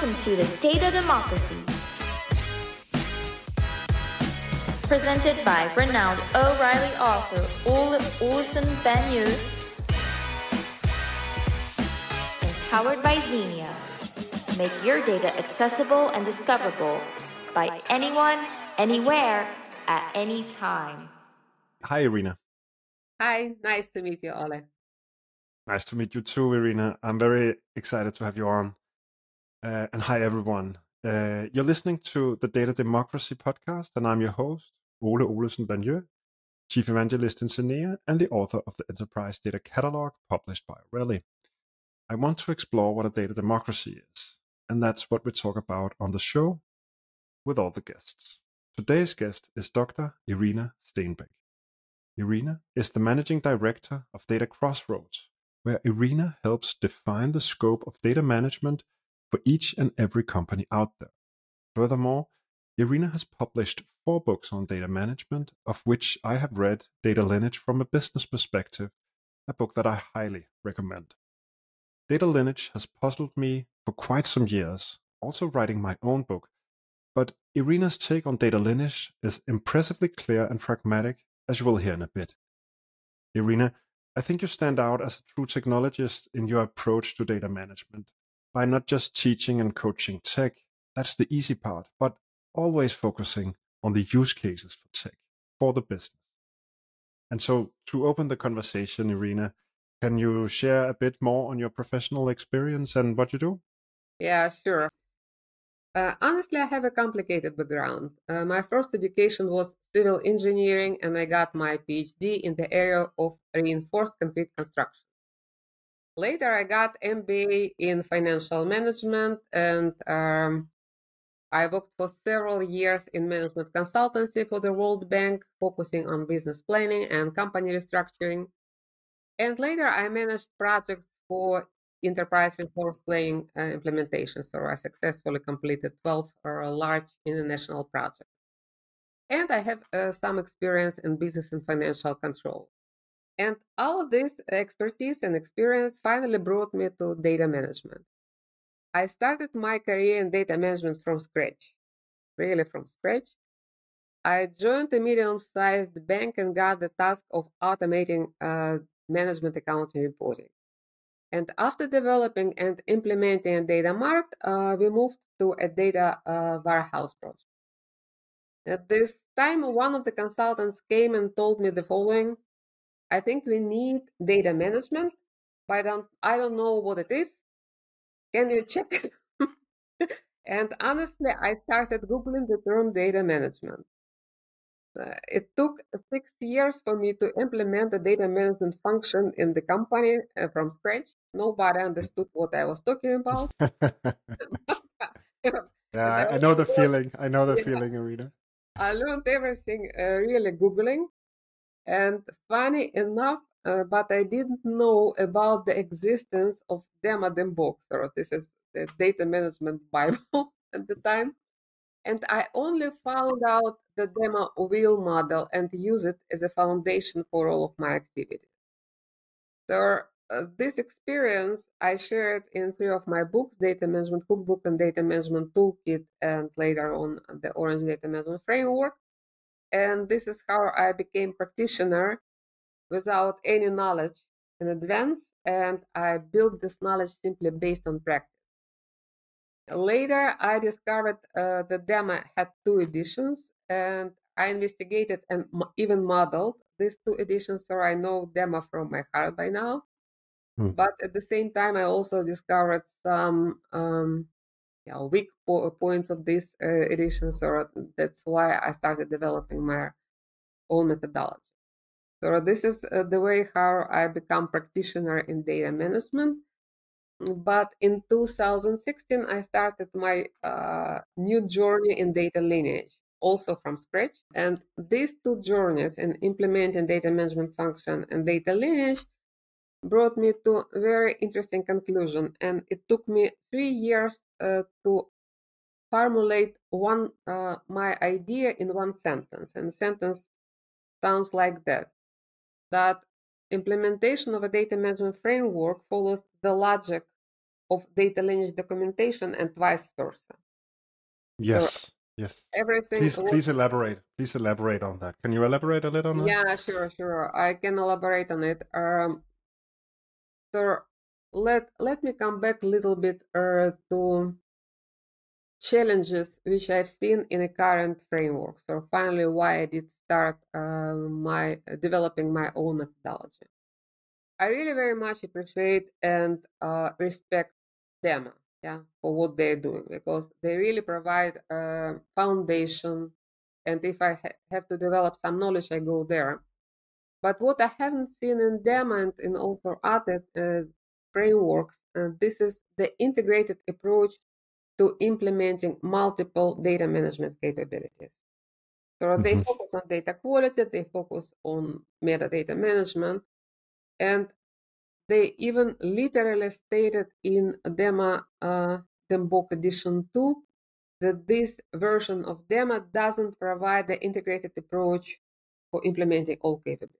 Welcome to the Data Democracy. Presented by renowned O'Reilly author Ole Olsen Benyu. Empowered by Zeenea. Make your data accessible and discoverable by anyone, anywhere, at any time. Hi, Irina. Hi, nice to meet you, Ole. Nice to meet you too, Irina. I'm very excited to have you on. Uh, and hi, everyone. Uh, you're listening to the Data Democracy podcast, and I'm your host, Ole Olesen-Bagneux, Chief Evangelist in Zeenea and the author of the Enterprise Data Catalog published by O'Reilly. I want to explore what a data democracy is, and that's what we talk about on the show with all the guests. Today's guest is Dr. Irina Steenbeek. Irina is the managing director of Data Crossroads, where Irina helps define the scope of data management for each and every company out there. Furthermore, Irina has published four books on data management, of which I have read Data Lineage from a business perspective, a book that I highly recommend. Data Lineage has puzzled me for quite some years, also writing my own book, but Irina's take on data lineage is impressively clear and pragmatic, as you will hear in a bit. Irina, I think you stand out as a true technologist in your approach to data management by not just teaching and coaching tech, that's the easy part, but always focusing on the use cases for tech, for the business. And so, to open the conversation, Irina, can you share a bit more on your professional experience and what you do? Yeah, sure. Uh, honestly, I have a complicated background. Uh, my first education was civil engineering, and I got my PhD in the area of reinforced concrete construction. Later, I got MBA in financial management, and um, I worked for several years in management consultancy for the World Bank, focusing on business planning and company restructuring. And later, I managed projects for enterprise resource planning uh, implementation. So I successfully completed 12 uh, large international projects. And I have uh, some experience in business and financial control. And all of this expertise and experience finally brought me to data management. I started my career in data management from scratch, really from scratch. I joined a medium sized bank and got the task of automating uh, management accounting reporting. And after developing and implementing a data mart, uh, we moved to a data uh, warehouse project. At this time, one of the consultants came and told me the following I think we need data management, but I don't, I don't know what it is. Can you check it? and honestly, I started Googling the term data management. Uh, it took six years for me to implement the data management function in the company uh, from scratch. Nobody understood what I was talking about. yeah, I, know the feeling. I know the feeling, Irina. I learned everything uh, really Googling. And funny enough, uh, but I didn't know about the existence of Dema Box, or this is the data management Bible at the time. And I only found out the DAMA wheel model and use it as a foundation for all of my activities. So uh, this experience I shared in three of my books, Data Management Cookbook and Data Management Toolkit, and later on the Orange Data Management Framework. And this is how I became practitioner without any knowledge in advance. And I built this knowledge simply based on practice. Later, I discovered uh, the DAMA had two editions, and I investigated and even modeled these two editions, so I know DAMA from my heart by now. Hmm. But at the same time, I also discovered some um, know, weak po- points of this uh, edition, so that's why I started developing my own methodology. So this is uh, the way how I become practitioner in data management but in 2016, I started my uh, new journey in data lineage, also from scratch. And these two journeys in implementing data management function and data lineage brought me to a very interesting conclusion. And it took me three years to formulate one uh, my idea in one sentence. And the sentence sounds like that: that implementation of a data management framework follows the logic of data lineage documentation and vice versa. Yes, yes. Everything. Please, was- please elaborate. Please elaborate on that. Can you elaborate a little on that? Yeah, sure, sure. I can elaborate on it. Um, so let let me come back a little bit uh, to challenges which I've seen in the current framework. So finally, why I did start uh, my developing my own methodology. I really very much appreciate and uh, respect them, yeah, for what they're doing because they really provide a foundation. And if I ha- have to develop some knowledge, I go there. But what I haven't seen in them and in also other uh, frameworks, uh, this is the integrated approach to implementing multiple data management capabilities. So they Mhm. focus on data quality, they focus on metadata management, and they even literally stated in DAMA uh, DMBOK Edition 2 that this version of DAMA doesn't provide the integrated approach for implementing all capabilities.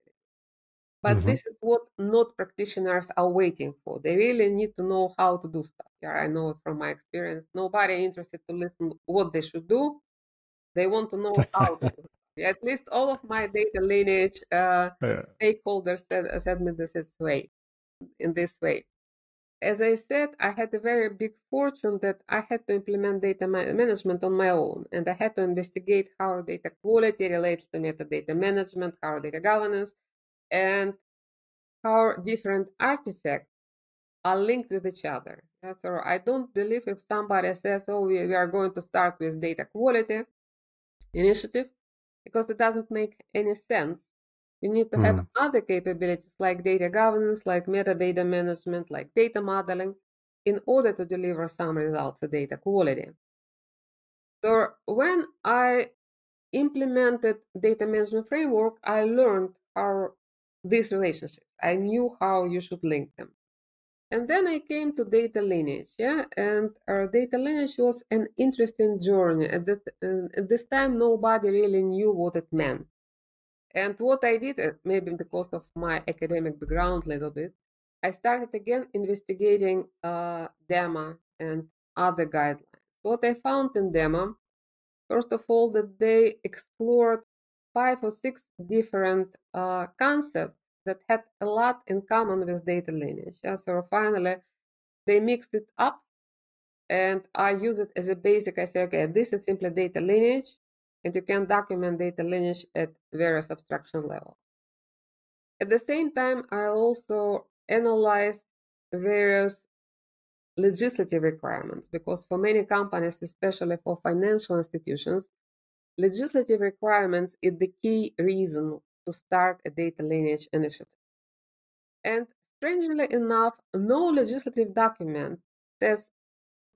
But Mhm. this is what not practitioners are waiting for. They really need to know how to do stuff. Yeah, I know from my experience. Nobody interested to listen what they should do. They want to know how to do. Stuff. At least all of my data lineage uh, Yeah. stakeholders said, said me this is way, in this way. As I said, I had a very big fortune that I had to implement data ma- management on my own, and I had to investigate how data quality relates to metadata management, how data governance, and how different artifacts are linked with each other. So I don't believe if somebody says, "Oh, we, we are going to start with data quality initiative," because it doesn't make any sense. You need to have Mm. other capabilities like data governance, like metadata management, like data modeling, in order to deliver some results to data quality. So when I implemented data management framework, I learned how these relationships. I knew how you should link them. And then I came to data lineage, yeah, and our data lineage was an interesting journey. At, that, uh, at this time, nobody really knew what it meant. And what I did, uh, maybe because of my academic background a little bit, I started again investigating uh, DAMA and other guidelines. What I found in DAMA, first of all, that they explored five or six different uh, concepts that had a lot in common with data lineage. Yeah? So finally, they mixed it up and I use it as a basic. I say, okay, this is simply data lineage, and you can document data lineage at various abstraction levels. At the same time, I also analyzed various legislative requirements because for many companies, especially for financial institutions, legislative requirements is the key reason to start a data lineage initiative. And strangely enough, no legislative document says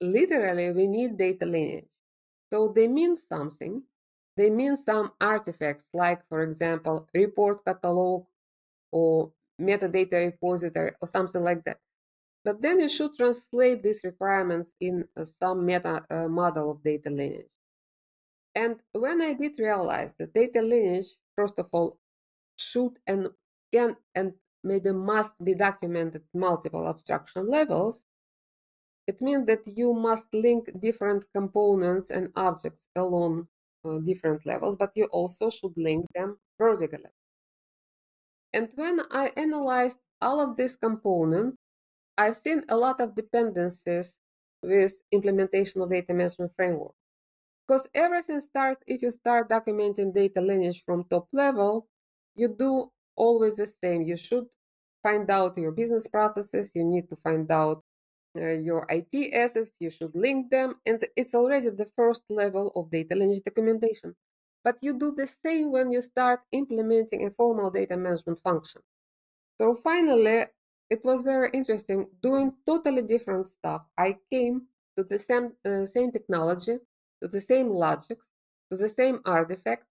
literally we need data lineage. So they mean something. They mean some artifacts, like, for example, report catalog or metadata repository or something like that. But then you should translate these requirements in uh, some meta uh, model of data lineage. And when I did realize that data lineage, first of all, should and can and maybe must be documented multiple abstraction levels, it means that you must link different components and objects along uh, different levels, but you also should link them vertically. And when I analyzed all of these components, I've seen a lot of dependencies with implementation of data management framework. Because everything starts, if you start documenting data lineage from top level, you do always the same. You should find out your business processes. You need to find out uh, your IT assets. You should link them. And it's already the first level of data lineage documentation. But you do the same when you start implementing a formal data management function. So finally, it was very interesting doing totally different stuff. I came to the same uh, same technology, to the same logics, to the same artifacts,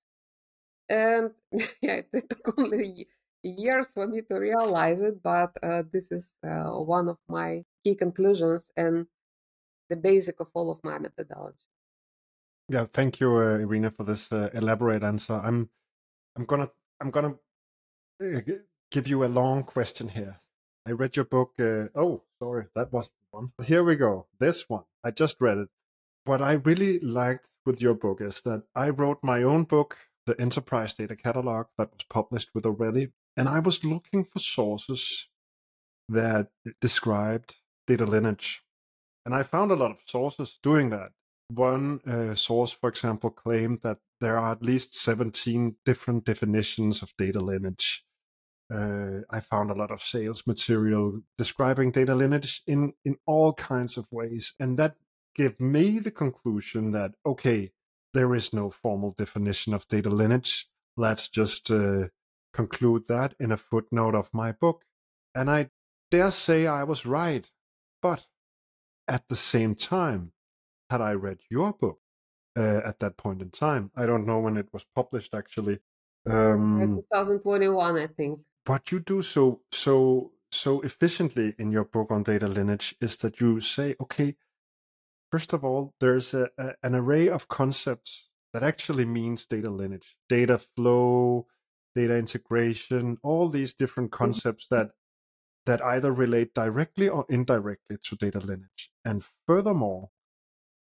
and yeah, it took only years for me to realize it. But uh, this is uh, one of my key conclusions and the basic of all of my methodology. Yeah, thank you, uh, Irina, for this uh, elaborate answer. I'm, I'm gonna, I'm gonna uh, give you a long question here. I read your book. Uh, oh, sorry, that wasn't one. Here we go. This one. I just read it. What I really liked with your book is that I wrote my own book, the Enterprise Data Catalog, that was published with O'Reilly, and I was looking for sources that described data lineage. And I found a lot of sources doing that. One uh, source, for example, claimed that there are at least 17 different definitions of data lineage. Uh, I found a lot of sales material describing data lineage in, in all kinds of ways. And that gave me the conclusion that, okay, there is no formal definition of data lineage. Let's just uh, conclude that in a footnote of my book. And I dare say I was right. But at the same time, had I read your book uh, at that point in time, I don't know when it was published actually. Um, 2021, I think. What you do so so so efficiently in your book on data lineage is that you say, okay, first of all, there's a, a, an array of concepts that actually means data lineage, data flow, data integration, all these different mm-hmm. concepts that that either relate directly or indirectly to data lineage. And furthermore,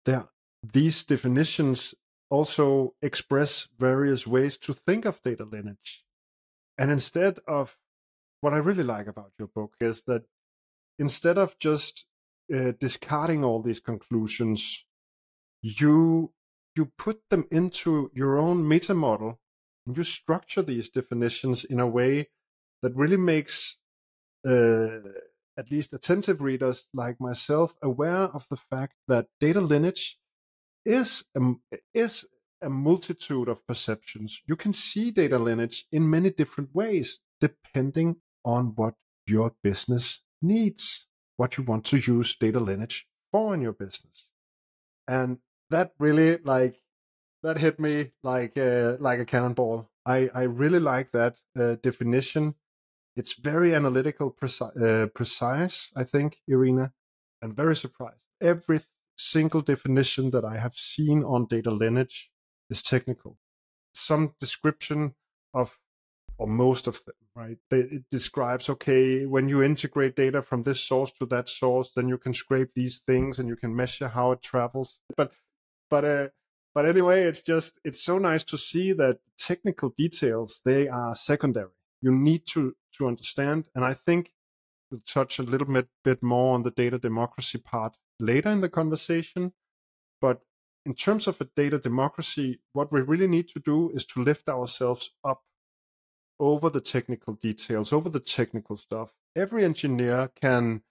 there, these definitions also express various ways to think of data lineage. And instead of what I really like about your book is that instead of just uh, discarding all these conclusions, you you put them into your own meta model and you structure these definitions in a way that really makes uh, at least attentive readers like myself aware of the fact that data lineage is a, is a multitude of perceptions. You can see data lineage in many different ways depending on what your business needs, what you want to use data lineage for in your business. And that really like that hit me like uh, like a cannonball. I I really like that uh, definition it's very analytical, precise, uh, precise, I think, Irina, and very surprised. Every single definition that I have seen on data lineage is technical. Some description of, or most of them, right? It describes, okay, when you integrate data from this source to that source, then you can scrape these things and you can measure how it travels. But, but, uh, but anyway, it's just, it's so nice to see that technical details, they are secondary. You need to to understand. And I think we'll touch a little bit, bit more on the data democracy part later in the conversation. But in terms of a data democracy, what we really need to do is to lift ourselves up over the technical details, over the technical stuff. Every engineer can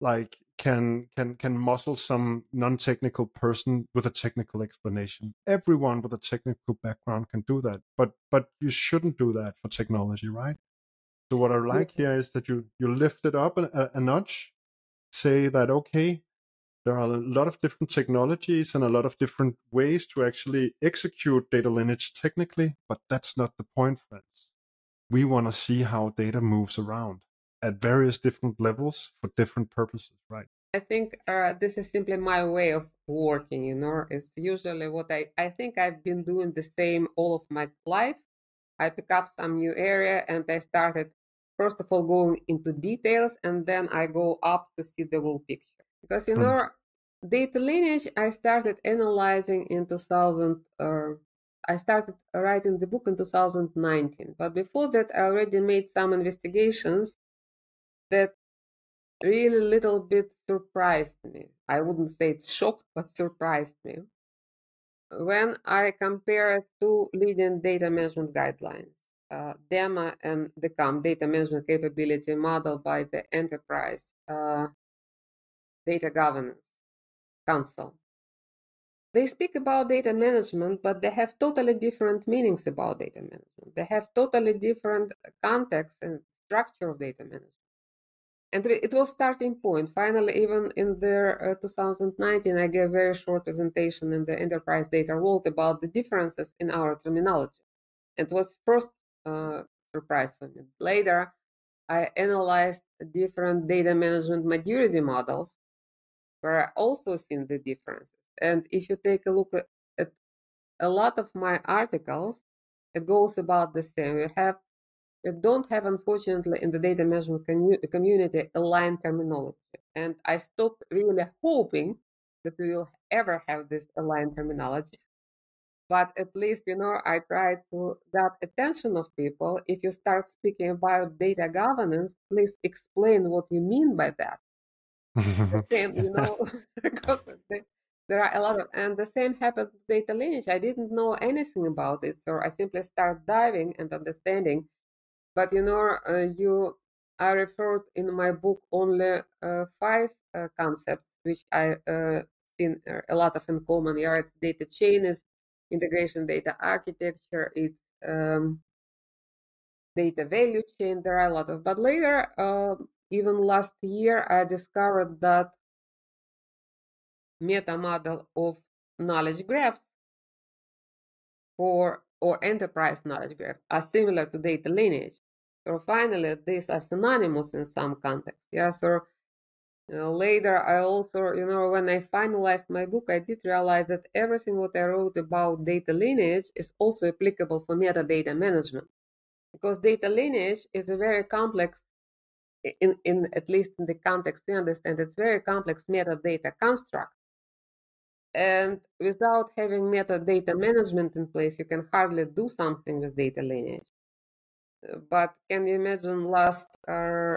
like can can can muscle some non-technical person with a technical explanation. Everyone with a technical background can do that. But but you shouldn't do that for technology, right? So what I like here is that you you lift it up a, a notch, say that okay, there are a lot of different technologies and a lot of different ways to actually execute data lineage technically, but that's not the point, friends. We want to see how data moves around at various different levels for different purposes, right? I think uh, this is simply my way of working, you know. It's usually what I, I think I've been doing the same all of my life. I pick up some new area and I started first of all going into details and then I go up to see the whole picture. Because you know, mm. data lineage I started analyzing in 2000 or uh, I started writing the book in 2019. But before that I already made some investigations that really little bit surprised me. I wouldn't say it shocked, but surprised me. When I compare two leading data management guidelines uh, DAMA and the DCAM data management capability model by the Enterprise uh, Data Governance Council. They speak about data management, but they have totally different meanings about data management. They have totally different context and structure of data management. And it was starting point. Finally, even in the uh, 2019, I gave a very short presentation in the enterprise data world about the differences in our terminology. It was first uh, surprise for me. Later, I analyzed different data management maturity models where I also seen the differences. And if you take a look at, a lot of my articles, it goes about the same. We have we don't have, unfortunately, in the data management community aligned terminology. and I stopped really hoping that we will ever have this aligned terminology. But at least, you know, I try to get attention of people. If you start speaking about data governance, please explain what you mean by that. same, you know, because there are a lot of, and the same happened with data lineage. I didn't know anything about it, so I simply start diving and understanding. But you know, uh, you, I referred in my book only uh, five uh, concepts which I uh, seen a lot of in common. Yeah, it's data chain, is integration data architecture, it's um, data value chain. There are a lot of, but later, uh, even last year, I discovered that meta model of knowledge graphs for or enterprise knowledge graph are similar to data lineage. So finally, these are synonymous in some context. Yeah, so uh, later, I also, you know, when I finalized my book, I did realize that everything what I wrote about data lineage is also applicable for metadata management, because data lineage is a very complex, in, in at least in the context we understand, it's very complex metadata construct. And without having metadata management in place, you can hardly do something with data lineage. But can you imagine last uh,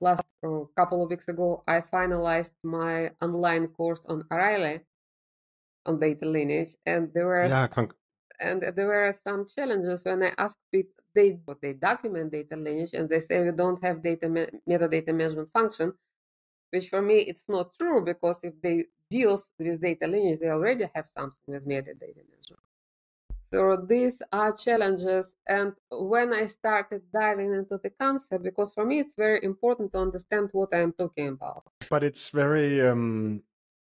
last uh, couple of weeks ago, I finalized my online course on O'Reilly on data lineage, and there were yeah, con- and there were some challenges when I asked people they they document data lineage, and they say we don't have data metadata management function, which for me it's not true because if they deal with data lineage, they already have something with metadata management. So these are challenges. And when I started diving into the concept, because for me it's very important to understand what I'm talking about. But it's very, um,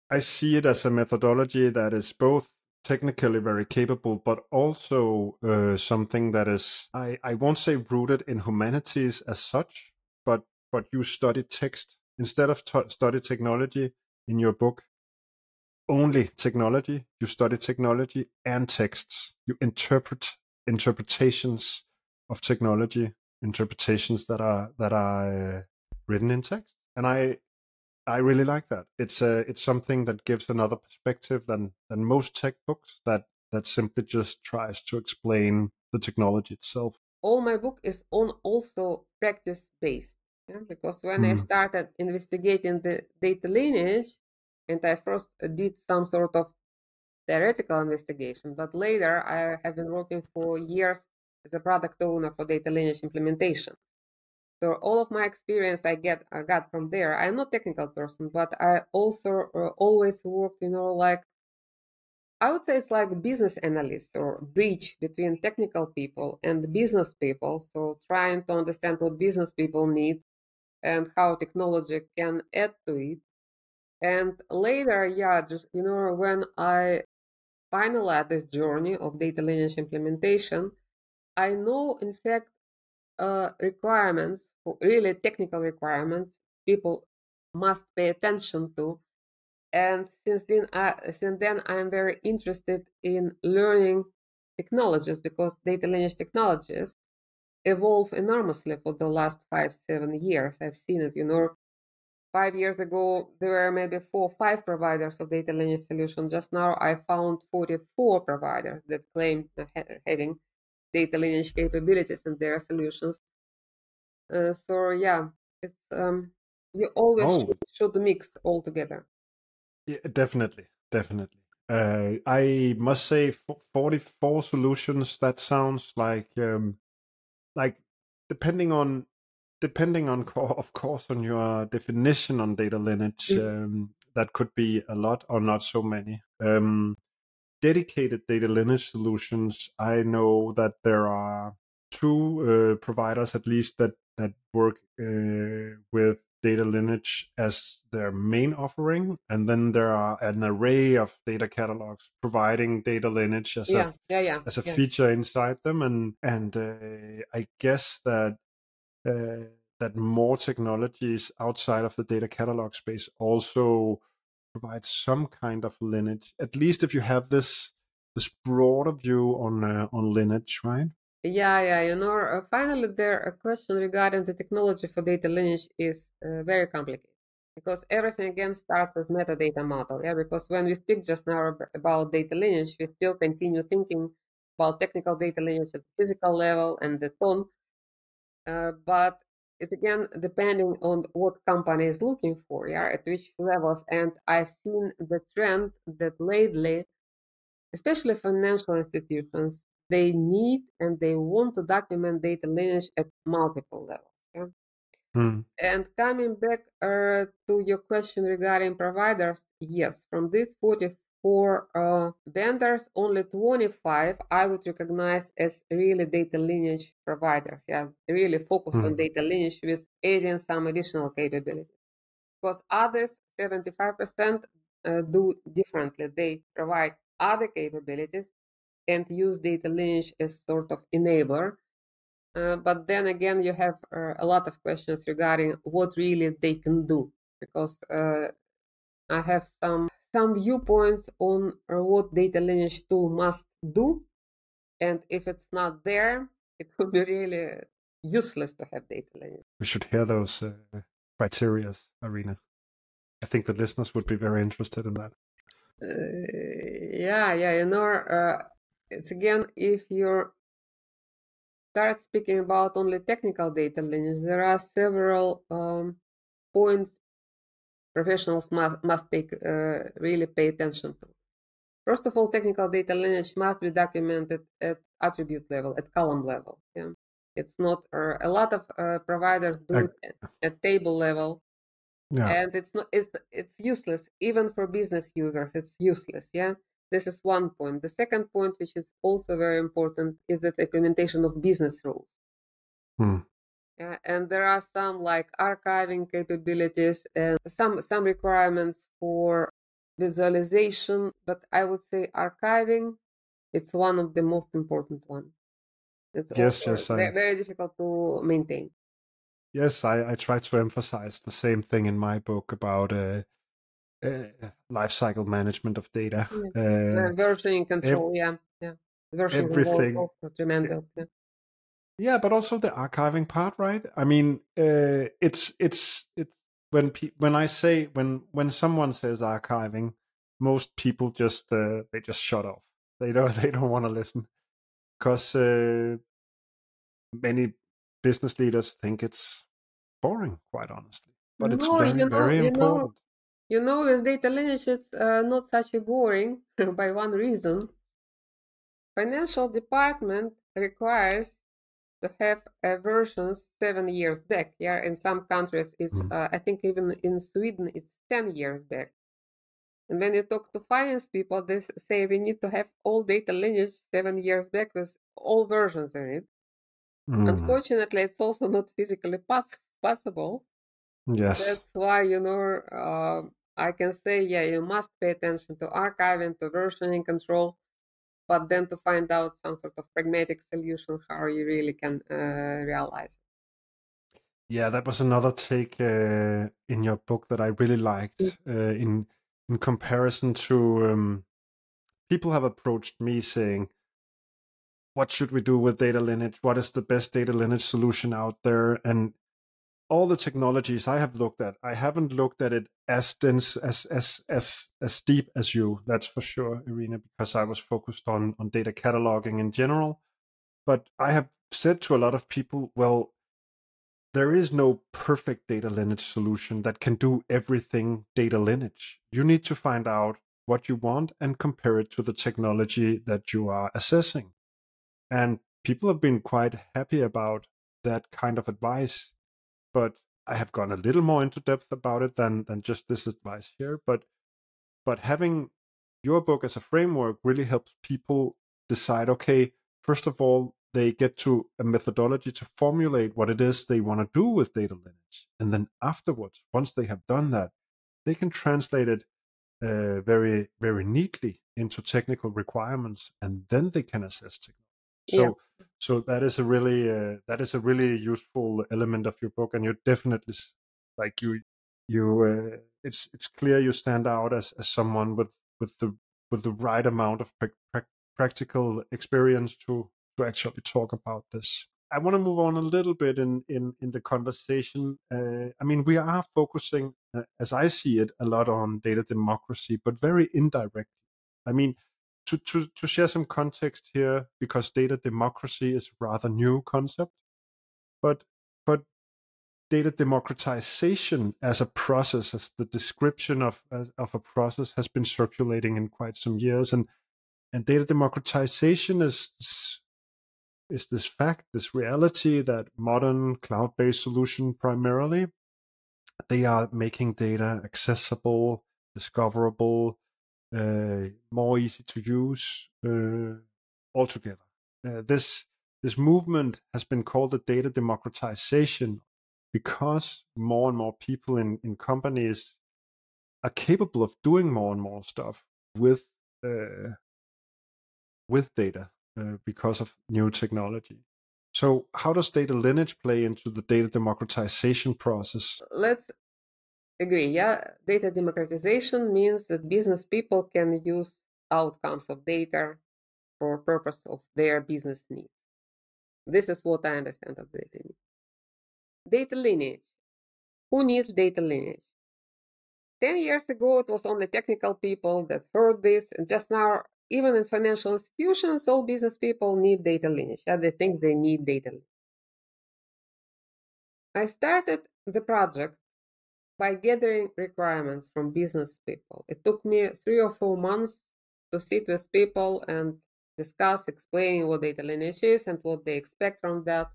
I see it as a methodology that is both technically very capable, but also uh, something that is, I, I won't say rooted in humanities as such, but but you study text instead of t- study technology in your book only technology, you study technology and texts. You interpret interpretations of technology, interpretations that are that are uh, written in text. And I I really like that. It's a uh, it's something that gives another perspective than than most tech books that that simply just tries to explain the technology itself. All my book is on also practice based. Yeah? Because when mm. I started investigating the data lineage, and I first did some sort of theoretical investigation, but later I have been working for years as a product owner for data lineage implementation. So all of my experience I get I got from there. I'm not technical person, but I also uh, always worked, you know, like I would say it's like business analyst or bridge between technical people and business people. So trying to understand what business people need and how technology can add to it and later, yeah, just, you know, when I finalized this journey of data lineage implementation, I know, in fact, uh, requirements, really technical requirements, people must pay attention to. And since then, I, since then, I'm very interested in learning technologies because data lineage technologies evolve enormously for the last five, seven years. I've seen it, you know, five years ago, there were maybe four or five providers of data lineage solution. Just now, I found 44 providers that claim having data lineage capabilities in their solutions. Uh, so yeah, it's um, you always oh. should, should mix all together. Yeah, definitely, definitely. Uh, I must say, 44 solutions. That sounds like um, like depending on depending on, of course, on your definition on data lineage, mm. um, that could be a lot or not so many. Um, dedicated data lineage solutions, I know that there are two uh, providers at least that that work uh, with data lineage as their main offering, and then there are an array of data catalogs providing data lineage as yeah, a yeah, yeah, as a feature inside them, and and uh, I guess that uh, that more technologies outside of the data catalog space also provide some kind of lineage. At least if you have this this broader view on uh, on lineage, right? Yeah, yeah. You know, uh, finally, there a question regarding the technology for data lineage is uh, very complicated. because everything again starts with metadata model. Yeah, because when we speak just now about data lineage, we still continue thinking about technical data lineage at the physical level and the on. Uh, but it's again depending on what company is looking for, yeah, at which levels. And I've seen the trend that lately, especially financial institutions, they need and they want to document data lineage at multiple levels. Yeah? Hmm. And coming back uh, to your question regarding providers, yes, from these 44 uh, vendors, only 25 I would recognize as really data lineage providers. Yeah, really focused on Hmm. data lineage with adding some additional capabilities. Because others, 75%, uh, do differently. They provide other capabilities and use data lineage as sort of enabler. Uh, but then again, you have uh, a lot of questions regarding what really they can do, because uh, I have some some viewpoints on uh, what data lineage tool must do, and if it's not there, it would be really useless to have data lineage. We should hear those uh, criterias, Irina. I think the listeners would be very interested in that. Uh, yeah, yeah, you know, uh, it's again if you start speaking about only technical data lineage, there are several um, points professionals must must take uh, really pay attention to. First of all, technical data lineage must be documented at attribute level, at column level. Yeah, it's not uh, a lot of uh, providers do it at, at table level, Yeah. and it's not it's it's useless even for business users it's useless yeah this is one point the second point which is also very important is the documentation of business rules Hmm. yeah, and there are some like archiving capabilities and some some requirements for visualization but i would say archiving it's one of the most important ones. it's Yes, yes, I- very difficult to maintain Yes, I, I try to emphasize the same thing in my book about uh, uh, life cycle management of data. Uh, Uh, versioning control, yeah, yeah. Versioning everything- also tremendous. Yeah. yeah, but also the archiving part, right? I mean, uh, it's it's it's when pe- when I say when when someone says archiving, most people just uh, they just shut off. They don't they don't want to listen because uh, many business leaders think it's boring, quite honestly. But it's very you know- very you know- important. You know, with data lineage, it's uh, not such a boring by one reason. Financial department requires to have uh, versions seven years back. Yeah, in some countries, it's Mhm. uh, I think even in Sweden, it's ten years back. And when you talk to finance people, they say we need to have all data lineage seven years back with all versions in it. Mm, Unfortunately, it's also not physically poss- possible. yes. That's why, you know, uh, I can say, yeah, you must pay attention to archiving, to versioning control, but then to find out some sort of pragmatic solution how you really can uh, realize. Yeah, that was another take uh, in your book that I really liked. Uh, in in comparison to um, people have approached me saying, "What should we do with data lineage? What is the best data lineage solution out there?" And all the technologies I have looked at, I haven't looked at it as dense as as as as deep as you. That's for sure, Irina, because I was focused on on data cataloging in general. But I have said to a lot of people, well, there is no perfect data lineage solution that can do everything data lineage. You need to find out what you want and compare it to the technology that you are assessing. And people have been quite happy about that kind of advice. But I have gone a little more into depth about it than than just this advice here. But but having your book as a framework really helps people decide okay first of all they get to a methodology to formulate what it is they want to do with data lineage and then afterwards once they have done that they can translate it uh, very very neatly into technical requirements and then they can assess technology so Yeah. So that is a really uh, that is a really useful element of your book and you definitely like you you uh, it's it's clear you stand out as, as someone with with the with the right amount of prac prac- practical experience to to actually talk about this i want to move on a little bit in in in the conversation uh, i mean we are focusing uh, as I see it, a lot on data democracy, but very indirectly. I mean, to, to, to share some context here, because data democracy is a rather new concept, but but data democratization as a process, as the description of of a process, has been circulating in quite some years, and and data democratization is this, is this fact, this reality that modern cloud-based solution primarily they are making data accessible, discoverable, more easy to use uh, altogether. Uh, this this movement has been called the data democratization because more and more people in, in companies are capable of doing more and more stuff with uh, with data uh, because of new technology. So, how does data lineage play into the data democratization process? Let's agree. Yeah, data democratization means that business people can use outcomes of data for purpose of their business needs. This is what I understand of data. Data lineage. Who needs data lineage? 10 years ago, it was only technical people that heard this, and just now even in financial institutions, all business people need data lineage. Yeah, they think they need data. I started the project by gathering requirements from business people. It took me three or four months to sit with people and discuss, explaining what data lineage is and what they expect from that.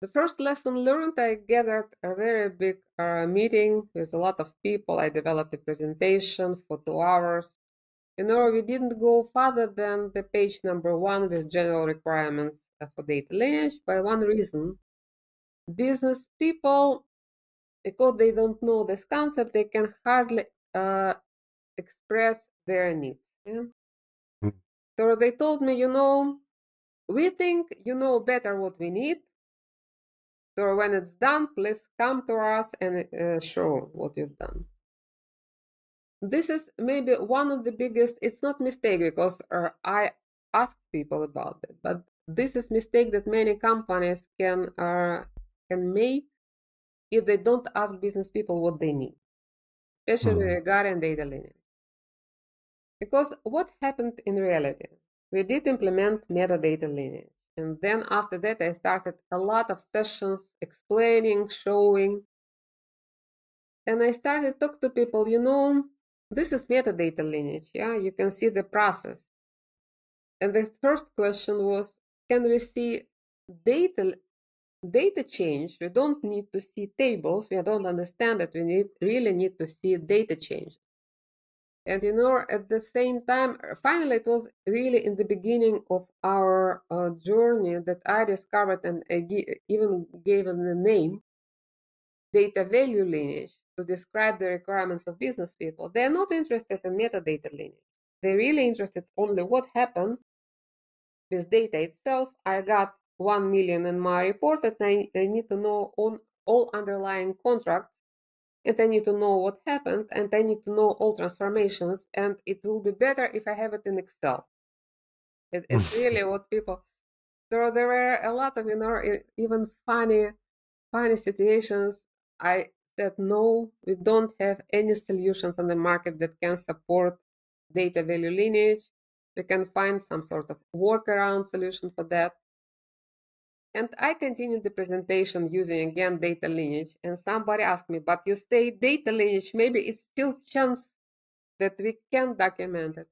The first lesson learned, I gathered a very big uh, meeting with a lot of people. I developed a presentation for two hours in order, we didn't go further than the page number one with general requirements for data lineage by one reason. Business people, because they don't know this concept, they can hardly uh, express their needs. Yeah? Mm. So they told me, you know, we think you know better what we need. So when it's done, please come to us and uh, show what you've done this is maybe one of the biggest it's not mistake because uh, i ask people about it but this is mistake that many companies can uh, can make if they don't ask business people what they need especially mm. regarding data lineage because what happened in reality we did implement metadata lineage and then after that i started a lot of sessions explaining showing and i started talk to people you know this is metadata lineage, yeah? You can see the process. And the first question was, can we see data data change? We don't need to see tables. We don't understand that we need really need to see data change. And you know, at the same time, finally, it was really in the beginning of our uh, journey that I discovered and even gave the name data value lineage to describe the requirements of business people, they're not interested in metadata lineage. They're really interested only what happened with data itself. I got 1 million in my report and I, I need to know on all underlying contracts and I need to know what happened and I need to know all transformations and it will be better if I have it in Excel. It, it's really what people. So there were a lot of you know even funny, funny situations. I that no, we don't have any solutions on the market that can support data value lineage. We can find some sort of workaround solution for that. And I continued the presentation using again data lineage. And somebody asked me, but you say data lineage, maybe it's still chance that we can document it.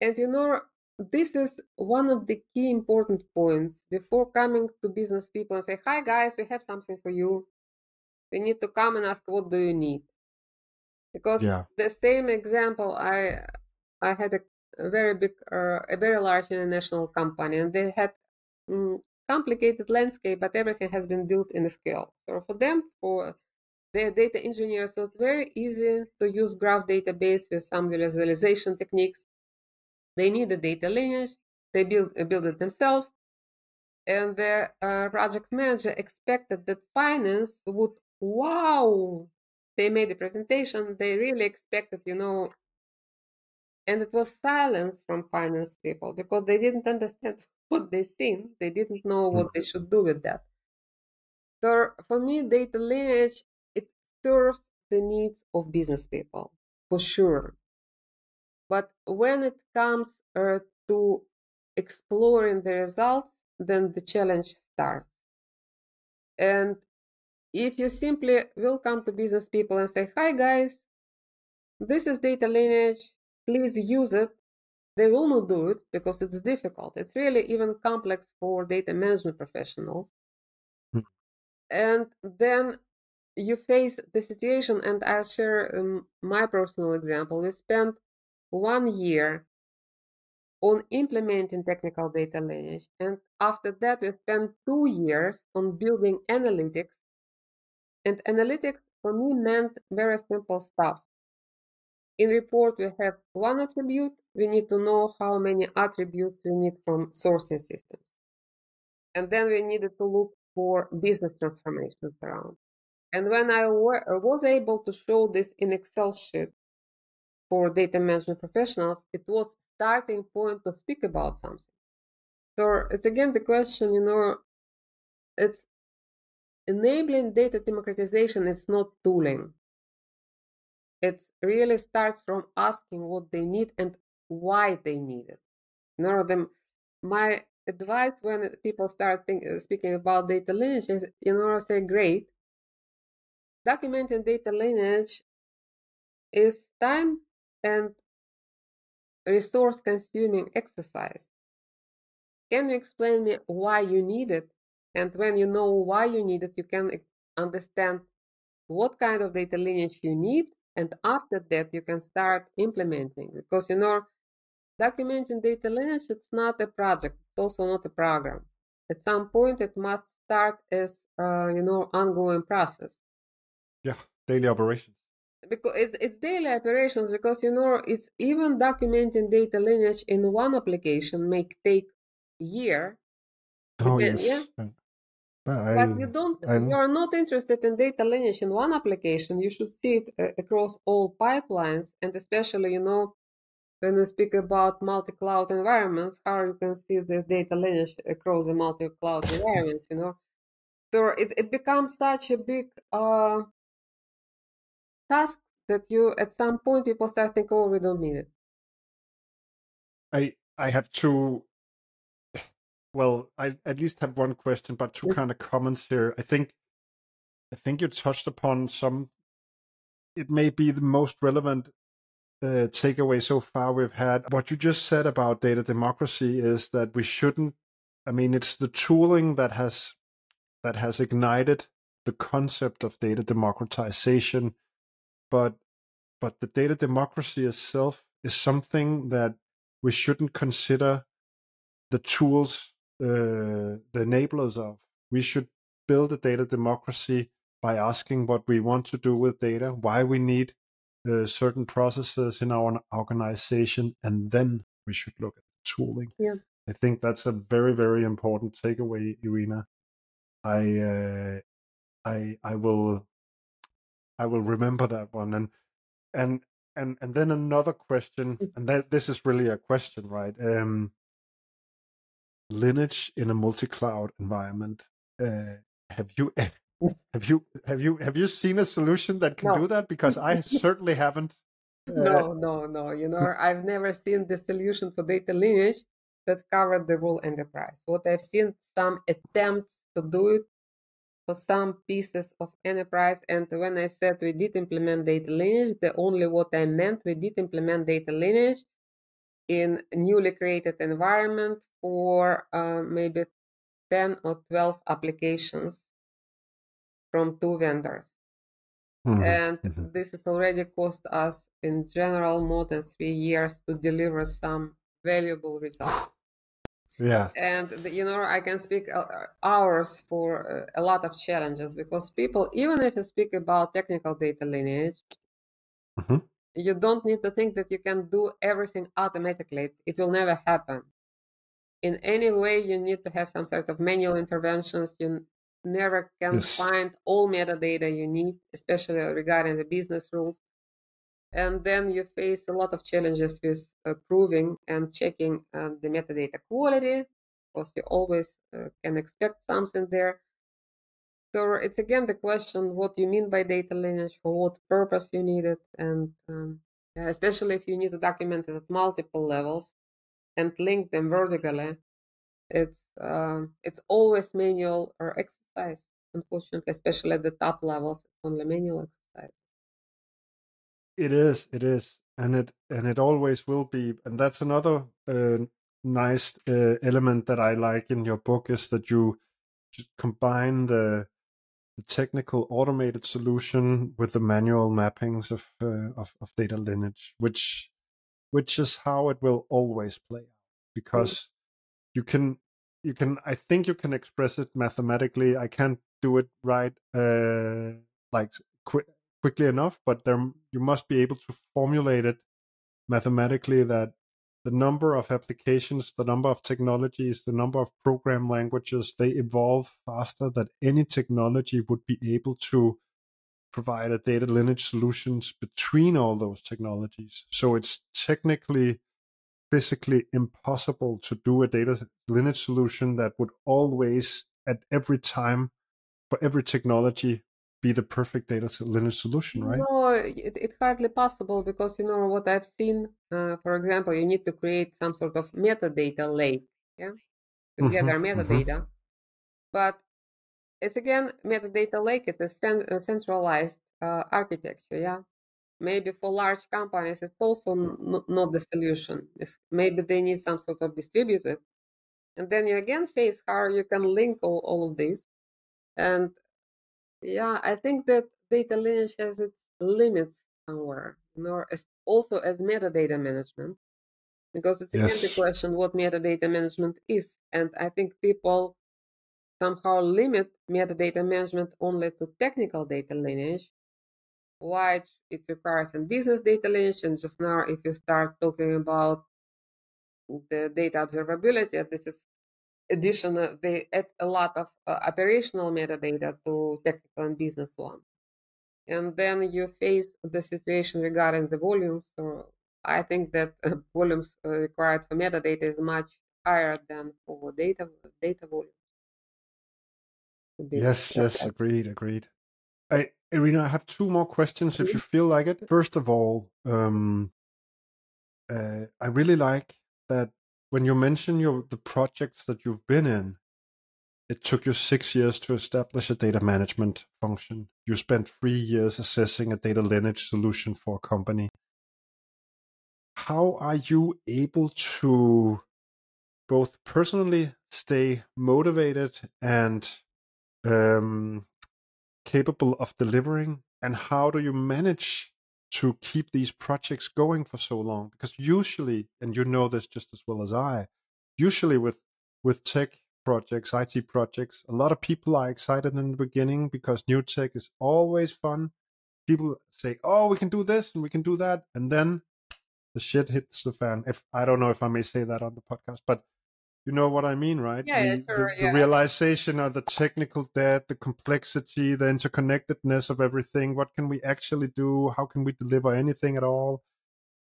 And you know, this is one of the key important points before coming to business people and say, hi guys, we have something for you we need to come and ask what do you need because yeah. the same example i i had a, very big uh, a very large international company and they had um, complicated landscape but everything has been built in a scale. So for them for their data engineers so it's very easy to use graph database with some visualization techniques. They need the data lineage they build, uh, build it themselves and the uh, project manager expected that finance would wow they made the presentation they really expected you know and it was silence from finance people because they didn't understand what they seen they didn't know what they should do with that so for me data lineage it serves the needs of business people, for sure. But when it comes uh, to exploring the results, then the challenge starts. And if you simply will come to business people and say, Hi guys, this is data lineage, please use it, they will not do it because it's difficult. It's really even complex for data management professionals. Hmm. And then you face the situation, and I'll share um, my personal example. We spent one year on implementing technical data lineage, and after that, we spent two years on building analytics. And analytics for me meant very simple stuff. In report, we have one attribute. We need to know how many attributes we need from sourcing systems. And then we needed to look for business transformations around. And when I was able to show this in Excel sheet for data management professionals, it was starting point to speak about something. So it's again the question, you know, it's enabling data democratization, it's not tooling. It really starts from asking what they need and why they need it. You know, them, my advice when people start think, uh, speaking about data lineage is, you know, say, great, documenting data lineage is time and resource consuming exercise. Can you explain me why you need it? And when you know why you need it, you can understand what kind of data lineage you need. And after that, you can start implementing because you know, documenting data lineage, it's not a project. It's also not a program. At some point, it must start as, uh, you know, ongoing process. Yeah, daily operations. Because it's, it's daily operations because you know it's even documenting data lineage in one application may take year. Oh yes. Yeah. I, but you don't you are not interested in data lineage in one application you should see it uh, across all pipelines and especially you know when we speak about multi-cloud environments how you can see this data lineage across the multi-cloud environments you know so it, it becomes such a big uh, task that you at some point people start thinking, oh, we don't need it. I I have two. Well, I at least have one question, but two kind of comments here. I think I think you touched upon some. It may be the most relevant uh, takeaway so far we've had. What you just said about data democracy is that we shouldn't. I mean, it's the tooling that has that has ignited the concept of data democratization but but the data democracy itself is something that we shouldn't consider the tools uh, the enablers of. We should build a data democracy by asking what we want to do with data, why we need uh, certain processes in our organization, and then we should look at the tooling. Yeah. I think that's a very, very important takeaway, Irina. I, uh, I, I will I will remember that one. And and and and then another question, mm. and that this is really a question, right? Um, lineage in a multi-cloud environment. Uh, have you have you have you have you seen a solution that can no. do that? Because I certainly haven't. Uh, no, no, no. You know, I've never seen the solution for data lineage that covered the whole enterprise. What I've seen some attempts to do it for some pieces of enterprise. And when I said we did implement data lineage, the only what I meant, we did implement data lineage in newly created environment for uh, maybe 10 or 12 applications from two vendors. Mm-hmm. And mm-hmm. this has already cost us in general more than three years to deliver some valuable results. yeah and you know i can speak uh, hours for uh, a lot of challenges because people even if you speak about technical data lineage mm-hmm. You don't need to think that you can do everything automatically. It will never happen. In any way you need to have some sort of manual interventions. You never can yes. find all metadata you need especially regarding the business rules. And then you face a lot of challenges with uh, proving and checking uh, the metadata quality. Because you always uh, can expect something there So it's again the question what you mean by data lineage, for what purpose you need it, and um, especially if you need to document it at multiple levels and link them vertically. It's um, it's always manual or exercise. Unfortunately, especially at the top levels, it's only manual exercise. It is, it is, and it and it always will be. And that's another uh, nice uh, element that I like in your book is that you combine the the technical automated solution with the manual mappings of, uh, of, of data lineage, which which is how it will always play out because mm. you can you can I think you can express it mathematically. I can't do it right uh, like qu- quickly enough, but there you must be able to formulate it mathematically that the number of applications, the number of technologies, the number of program languages, they evolve faster than any technology would be able to provide a data lineage solutions between all those technologies. So it's technically, physically impossible to do a data lineage solution that would always, at every time, for every technology, be the perfect data lineage solution, right? No, it, it's hardly possible because you know what I've seen. Uh, for example, you need to create some sort of metadata lake, yeah, to mm-hmm, gather metadata. Mm-hmm. But it's again metadata lake. It's a centralized uh, architecture, yeah. Maybe for large companies, it's also n- not the solution. It's, maybe they need some sort of distributed, and then you again face how you can link all, all of this. And yeah, I think that data lineage has its limits somewhere, know, as also as metadata management, because it's again the question what metadata management is. And I think people somehow limit metadata management only to technical data lineage, which it requires in business data lineage. And just now, if you start talking about the data observability, this is additional, they add a lot of uh, operational metadata to technical and business one. And then you face the situation regarding the volumes. So I think that uh, volumes uh, required for metadata is much higher than for data data volume. Yes, yes, agreed, agreed. I, Irina, I have two more questions if you feel like it. First of all, um, uh, I really like that when you mention your the projects that you've been in, it took you six years to establish a data management function. You spent three years assessing a data lineage solution for a company. How are you able to both personally stay motivated and um, capable of delivering? And how do you manage to keep these projects going for so long because usually and you know this just as well as i usually with with tech projects it projects a lot of people are excited in the beginning because new tech is always fun. People say oh we can do this and we can do that and then the shit hits the fan. If i don't know if i may say that on the podcast but you know what I mean, right? Yeah, the, sure, the, yeah. the realization of the technical debt, the complexity, the interconnectedness of everything. What can we actually do? How can we deliver anything at all?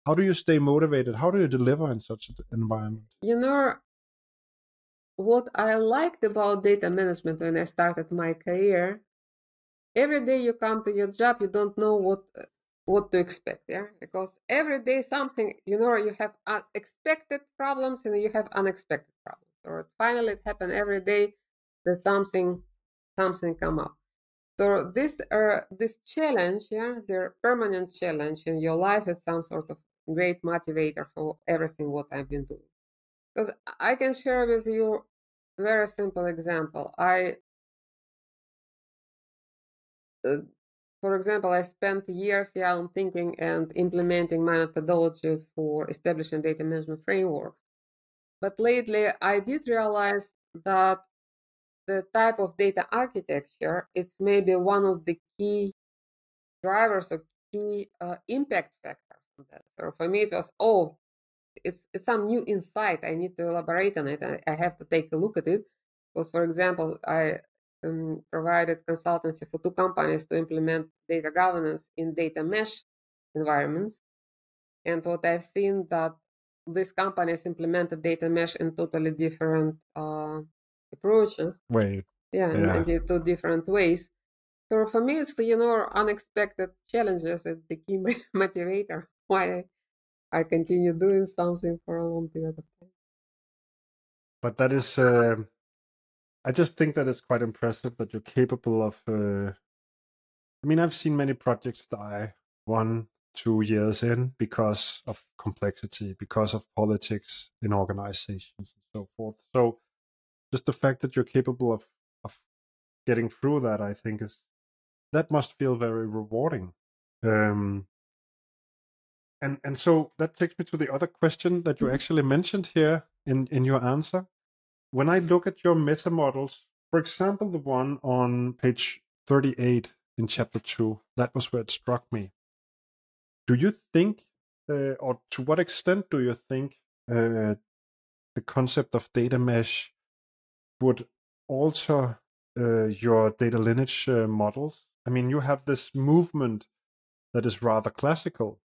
How do you stay motivated? How do you deliver in such an environment? You know, what I liked about data management when I started my career, every day you come to your job, you don't know what what to expect yeah? Because every day something you know you have unexpected problems and you have unexpected problems. Or finally it happen every day that something something come up. So this uh, this challenge yeah the permanent challenge in your life is some sort of great motivator for everything what i've been doing. Because i can share with you very simple example. I uh, for example, I spent years yeah, on thinking and implementing my methodology for establishing data management frameworks. But lately, I did realize that the type of data architecture is maybe one of the key drivers or key uh, impact factors. So for me, it was, oh, it's, it's some new insight. I need to elaborate on it. I, I have to take a look at it. Because, for example, I um, provided consultancy for two companies to implement data governance in data mesh environments. And what I've seen that these companies implemented data mesh in totally different uh, approaches. Wait, yeah, Yeah. and in two different ways. So for me, it's you know unexpected challenges is the key motivator why I, I continue doing something for a long period of time. But that is, uh, I just think that it's quite impressive that you're capable of. Uh, I mean, I've seen many projects die one, two years in because of complexity, because of politics in organizations and so forth. So, just the fact that you're capable of of getting through that, I think, is that must feel very rewarding. Um, and and so that takes me to the other question that you actually mentioned here in in your answer when i look at your meta models for example the one on page 38 in chapter 2 that was where it struck me. Do you think uh, or to what extent do you think uh, the concept of data mesh would alter uh, your data lineage uh, models? I mean you have this movement that is rather classical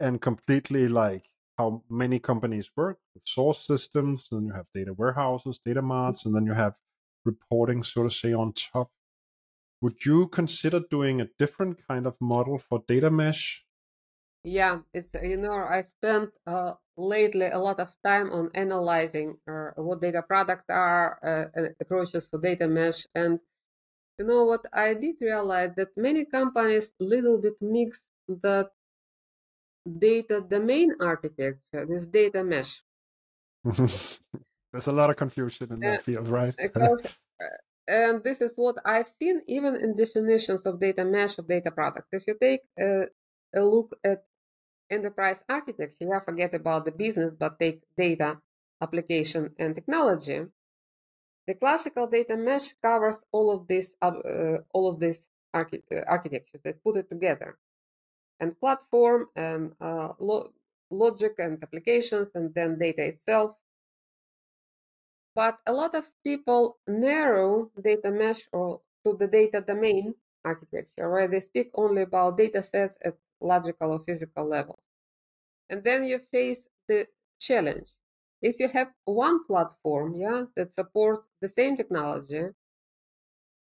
and completely like how many companies work with source systems and you have data warehouses data marts and then you have reporting so to say on top. Would you consider doing a different kind of model for data mesh? Yeah, it's you know I spent uh, lately a lot of time on analyzing uh, what data products are, uh, and approaches for data mesh, and you know what? I did realize that many companies little bit mix the data domain architecture with data mesh there's a lot of confusion in that field right because uh, and this is what I've seen even in definitions of data mesh of data product. If you take a, a look at enterprise architecture, yeah, forget about the business, but take data, application, and technology. The classical data mesh covers all of this, uh, all of this archi- uh, architecture that put it together, and platform and uh, lo- logic and applications, and then data itself. But a lot of people narrow data mesh or to the data domain architecture, where they speak only about data sets at logical or physical levels. And then you face the challenge. If you have one platform, yeah, that supports the same technology,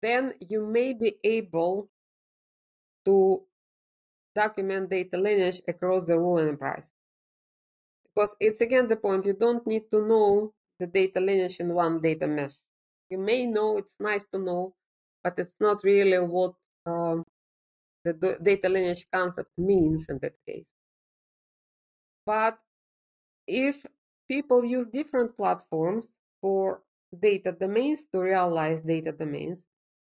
then you may be able to document data lineage across the whole enterprise. Because it's again the point, you don't need to know the data lineage in one data mesh. You may know, it's nice to know, but it's not really what um, the data lineage concept means in that case. But if people use different platforms for data domains to realize data domains,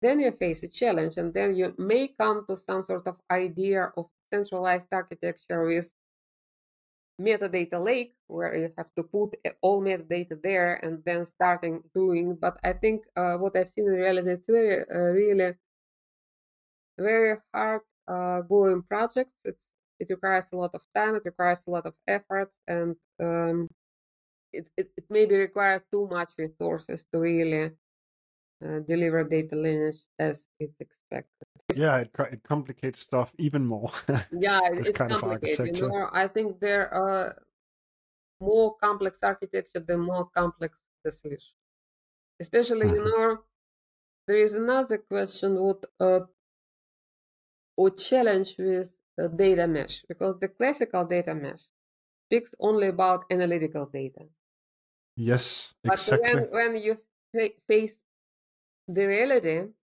then you face a challenge, and then you may come to some sort of idea of centralized architecture with metadata lake where you have to put all metadata there and then starting doing. But i think uh, what i've seen in reality it's very uh, really very hard uh, going projects. It's it requires a lot of time it requires a lot of effort and um, it, it, it maybe requires too much resources to really uh, deliver data lineage as it's expected. Yeah it, it complicates stuff even more. Yeah it's kind of complicated. you architecture know i think there are more complex architecture the more complex the solution especially you Mhm. know there is another question what uh, or challenge with uh, data mesh because the classical data mesh speaks only about analytical data. Yes but exactly. when when you fa- face the reality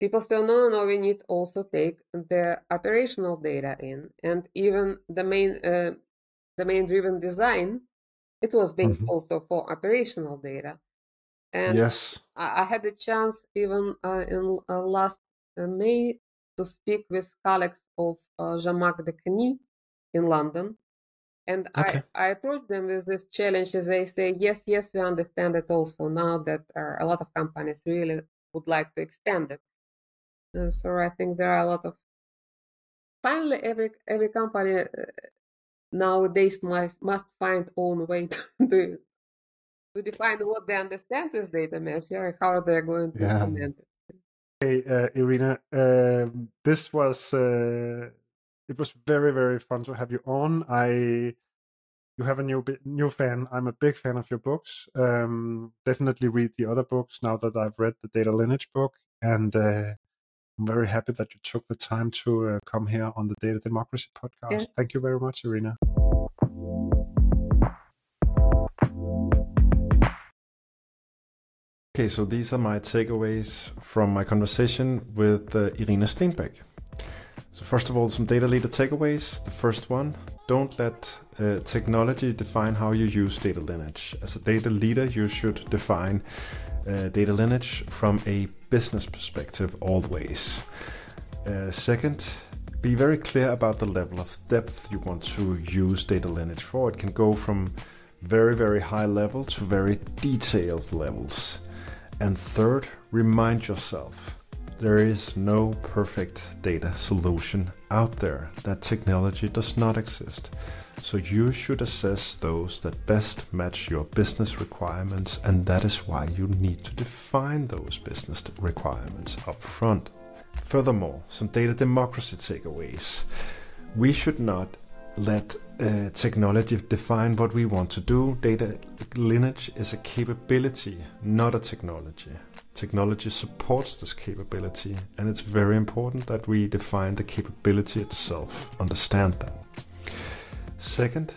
people no no no we need also take the operational data in and even the main uh, domain driven design it was based Mhm. also for operational data and yes I, I had the chance even uh, in uh, last uh, May to speak with colleagues of uh, Zhamak Dehghani in London. And Okay. I, I approached them with this challenge as they say, yes, yes, we understand it also now that uh, a lot of companies really would like to extend it. And so I think there are a lot of, finally, every, every company uh, nowadays must, must find own way to do to define what they understand as data mesh, yeah, how they're going to Yeah. implement it. Hey, uh, Irina, um, this was uh, it was very very fun to have you on. I you have a new new fan. I'm a big fan of your books. Um, definitely read the other books now that I've read the data lineage book, and uh, I'm very happy that you took the time to uh, come here on the Data Democracy podcast. Yes. Thank you very much, Irina. Okay, so these are my takeaways from my conversation with uh, Irina Steenbeek. So first of all, some data leader takeaways. The first one, don't let uh, technology define how you use data lineage. As a data leader, you should define uh, data lineage from a business perspective always. Uh, second, be very clear about the level of depth you want to use data lineage for. It can go from very, very high level to very detailed levels. And third, remind yourself there is no perfect data solution out there. That technology does not exist. So you should assess those that best match your business requirements, and that is why you need to define those business requirements up front. Furthermore, some data democracy takeaways. We should not let uh, technology define what we want to do. Data lineage is a capability, not a technology. Technology supports this capability, and it's very important that we define the capability itself, understand that. Second,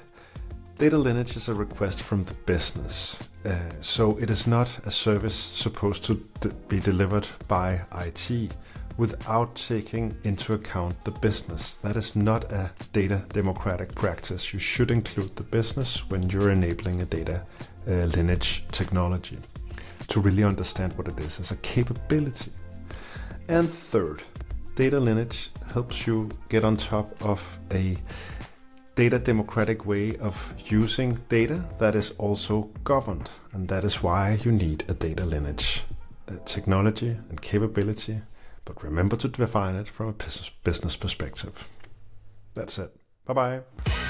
data lineage is a request from the business. Uh, so it is not a service supposed to d- be delivered by IT without taking into account the business. That is not a data democratic practice. You should include the business when you're enabling a data uh, lineage technology to really understand what it is as a capability. And third, data lineage helps you get on top of a data democratic way of using data that is also governed. And that is why you need a data lineage a technology and capability. But remember to define it from a business perspective. That's it. Bye bye.